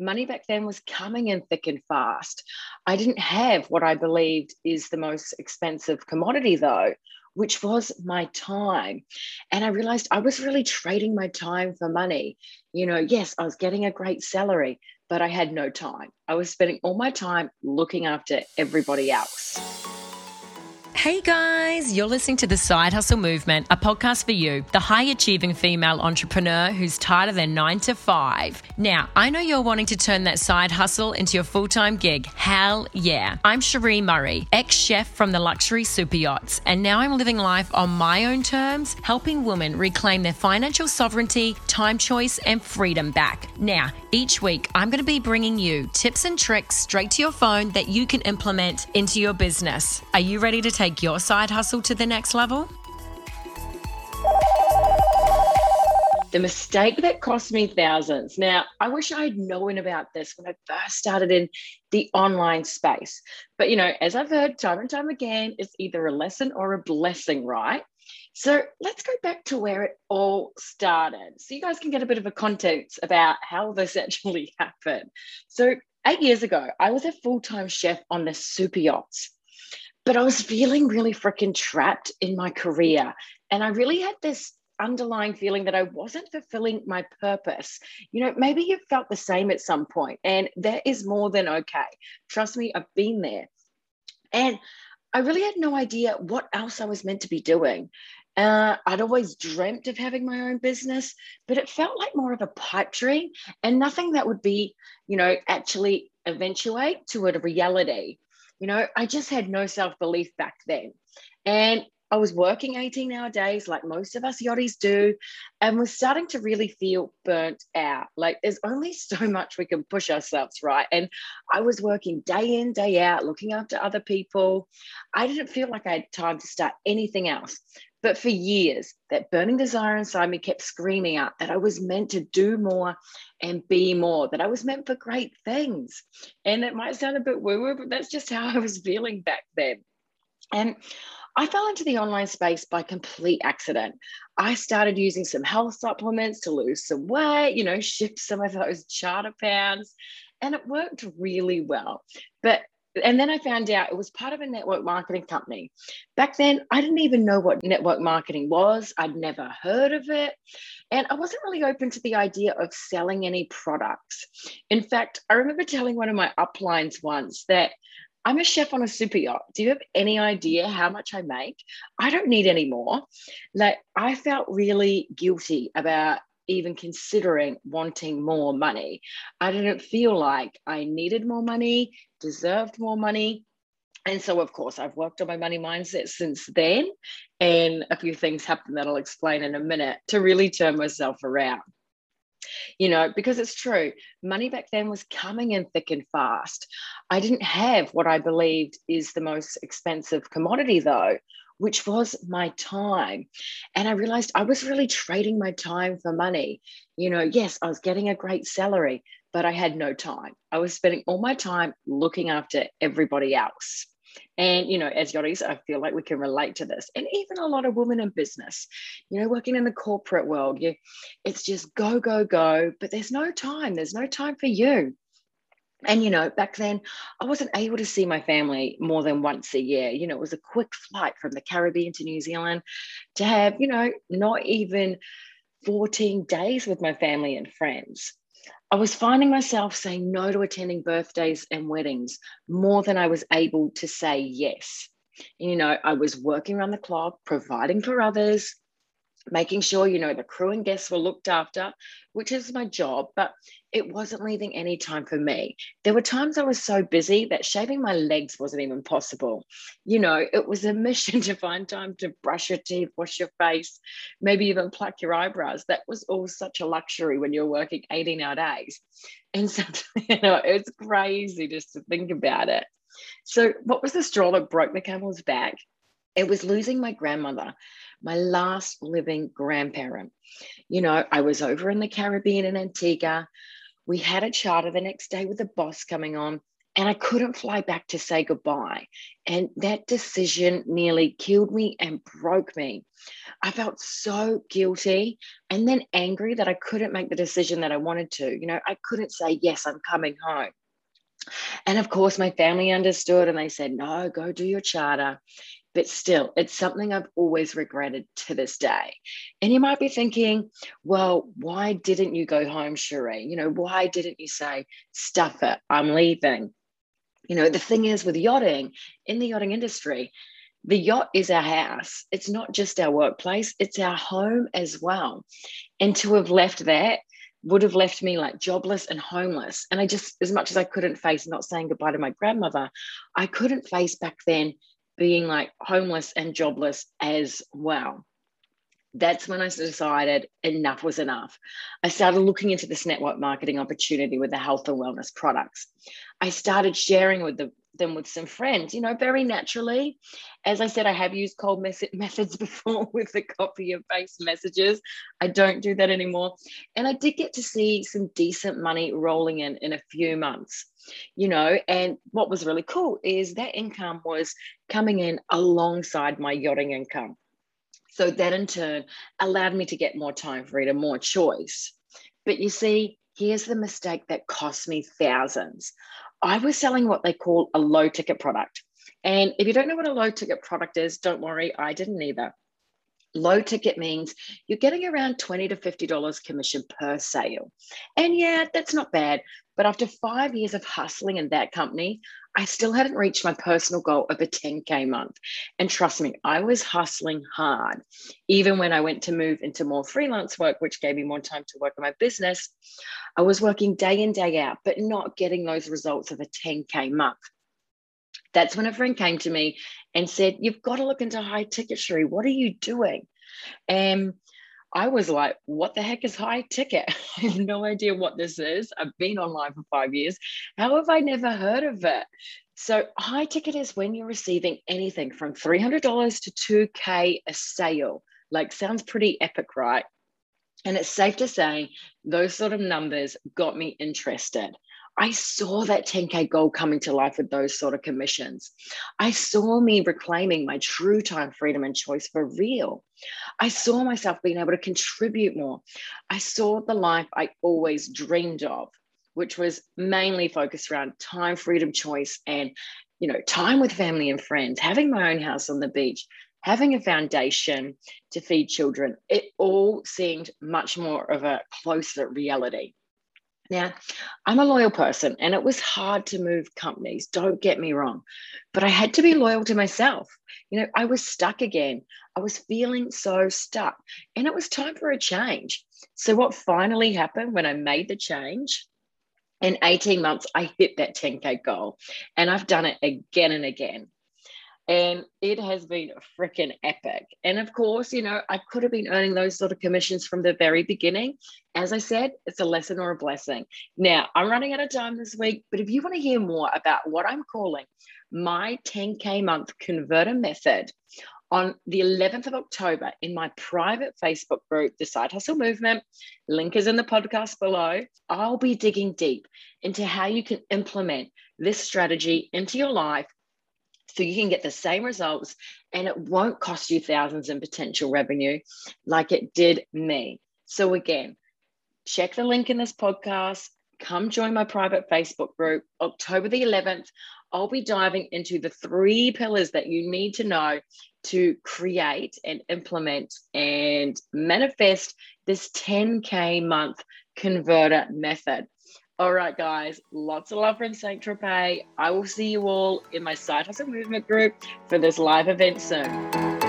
money back then was coming in thick and fast. I didn't have what I believed is the most expensive commodity, though, which was my time. And I realized I was really trading my time for money. You know, yes, I was getting a great salary, but I had no time. I was spending all my time looking after everybody else. Hey guys, you're listening to the Side Hustle Movement, a podcast for you, the high achieving female entrepreneur who's tired of their nine to five. Now, I know you're wanting to turn that side hustle into your full time gig. Hell yeah. I'm Sheree Murray, ex chef from the luxury super yachts, and now I'm living life on my own terms, helping women reclaim their financial sovereignty, time choice, and freedom back. Now, each week, I'm going to be bringing you tips and tricks straight to your phone that you can implement into your business. Are you ready to take take your side hustle to the next level? The mistake that cost me thousands. Now, I wish I had known about this when I first started in the online space. But, you know, as I've heard time and time again, it's either a lesson or a blessing, right? So let's go back to where it all started. So you guys can get a bit of a context about how this actually happened. So eight years ago, I was a full time chef on the super yachts but I was feeling really freaking trapped in my career. And I really had this underlying feeling that I wasn't fulfilling my purpose. You know, maybe you felt the same at some point, and that is more than okay. Trust me, I've been there. And I really had no idea what else I was meant to be doing. Uh, I'd always dreamt of having my own business, but it felt like more of a pipe dream and nothing that would be, you know, actually eventuate to a reality. You know, I just had no self belief back then. And I was working 18 hour days like most of us yachties do, and was starting to really feel burnt out. Like there's only so much we can push ourselves, right? And I was working day in, day out, looking after other people. I didn't feel like I had time to start anything else. But for years, that burning desire inside me kept screaming out that I was meant to do more and be more, that I was meant for great things. And it might sound a bit woo woo, but that's just how I was feeling back then. And I fell into the online space by complete accident. I started using some health supplements to lose some weight, you know, shift some of those charter pounds, and it worked really well. But and then I found out it was part of a network marketing company. Back then, I didn't even know what network marketing was. I'd never heard of it. And I wasn't really open to the idea of selling any products. In fact, I remember telling one of my uplines once that I'm a chef on a super yacht. Do you have any idea how much I make? I don't need any more. Like, I felt really guilty about even considering wanting more money. I didn't feel like I needed more money, deserved more money. And so, of course, I've worked on my money mindset since then. And a few things happened that I'll explain in a minute to really turn myself around. You know, because it's true, money back then was coming in thick and fast. I didn't have what I believed is the most expensive commodity, though, which was my time. And I realized I was really trading my time for money. You know, yes, I was getting a great salary, but I had no time. I was spending all my time looking after everybody else. And, you know, as yachties, I feel like we can relate to this. And even a lot of women in business, you know, working in the corporate world, you, it's just go, go, go, but there's no time. There's no time for you and you know back then i wasn't able to see my family more than once a year you know it was a quick flight from the caribbean to new zealand to have you know not even 14 days with my family and friends i was finding myself saying no to attending birthdays and weddings more than i was able to say yes. You know i was working around the clock providing for others making sure you know the crew and guests were looked after which is my job but it wasn't leaving any time for me. There were times i was so busy that shaving my legs wasn't even possible. You know it was a mission to find time to brush your teeth wash your face maybe even pluck your eyebrows. That was all such a luxury when you're working 18 hour days. And so you know it's crazy just to think about it. So what was the straw that broke the camel's back? It was losing my grandmother my last living grandparent. You know, I was over in the Caribbean in Antigua. We had a charter the next day with a boss coming on. and I couldn't fly back to say goodbye. And that decision nearly killed me and broke me. I felt so guilty and then angry that I couldn't make the decision that I wanted to. You know, I couldn't say, Yes, I'm coming home. And of course, my family understood and they said, No, go do your charter. But still, it's something I've always regretted to this day. And you might be thinking, well, why didn't you go home, Sheree? You know, why didn't you say, stuff it, I'm leaving? You know, the thing is with yachting, in the yachting industry, the yacht is our house. It's not just our workplace, it's our home as well. And to have left that would have left me like jobless and homeless. And I just, as much as I couldn't face not saying goodbye to my grandmother, I couldn't face back then being like homeless and jobless as well that's when I decided enough was enough. I started looking into this network marketing opportunity with the health and wellness products. I started sharing with the, them with some friends, you know, very naturally. As I said, I have used cold mes- methods before with the copy of base messages. I don't do that anymore. And I did get to see some decent money rolling in in a few months you know and what was really cool is that income was coming in alongside my yachting income so that in turn allowed me to get more time freedom, more choice. But you see, here's the mistake that cost me thousands. I was selling what they call a low ticket product. And if you don't know what a low ticket product is, don't worry, I didn't either. Low ticket means you're getting around 20 to $50 commission per sale. And yeah, that's not bad. But after five years of hustling in that company, I still hadn't reached my personal goal of a 10K month. And trust me, I was hustling hard. Even when I went to move into more freelance work, which gave me more time to work on my business, I was working day in, day out, but not getting those results of a 10K month. That's when a friend came to me and said, You've got to look into high ticket, Sheree. What are you doing? And I was like, what the heck is high ticket? I have no idea what this is. I've been online for five years. How have I never heard of it? So, high ticket is when you're receiving anything from $300 to 2K a sale. Like, sounds pretty epic, right? And it's safe to say those sort of numbers got me interested. I saw that 10K goal coming to life with those sort of commissions. I saw me reclaiming my true time freedom and choice for real. I saw myself being able to contribute more. I saw the life I always dreamed of, which was mainly focused around time freedom choice and you know time with family and friends having my own house on the beach having a foundation to feed children it all seemed much more of a closer reality now, I'm a loyal person and it was hard to move companies, don't get me wrong, but I had to be loyal to myself. You know, I was stuck again. I was feeling so stuck and it was time for a change. So, what finally happened when I made the change? In 18 months, I hit that 10K goal and I've done it again and again and it has been freaking epic. And of course, you know, I could have been earning those sort of commissions from the very beginning. As I said, it's a lesson or a blessing. Now, I'm running out of time this week, but if you want to hear more about what I'm calling my 10K month converter method, on the 11th of October in my private Facebook group, The Side Hustle Movement. Link is in the podcast below. I'll be digging deep into how you can implement this strategy into your life so you can get the same results and it won't cost you thousands in potential revenue like it did me. So, again, check the link in this podcast. Come join my private Facebook group. October the 11th, I'll be diving into the three pillars that you need to know to create and implement and manifest this 10K month converter method. All right, guys, lots of love from Saint Tropez. I will see you all in my Side Hustle Movement group for this live event soon.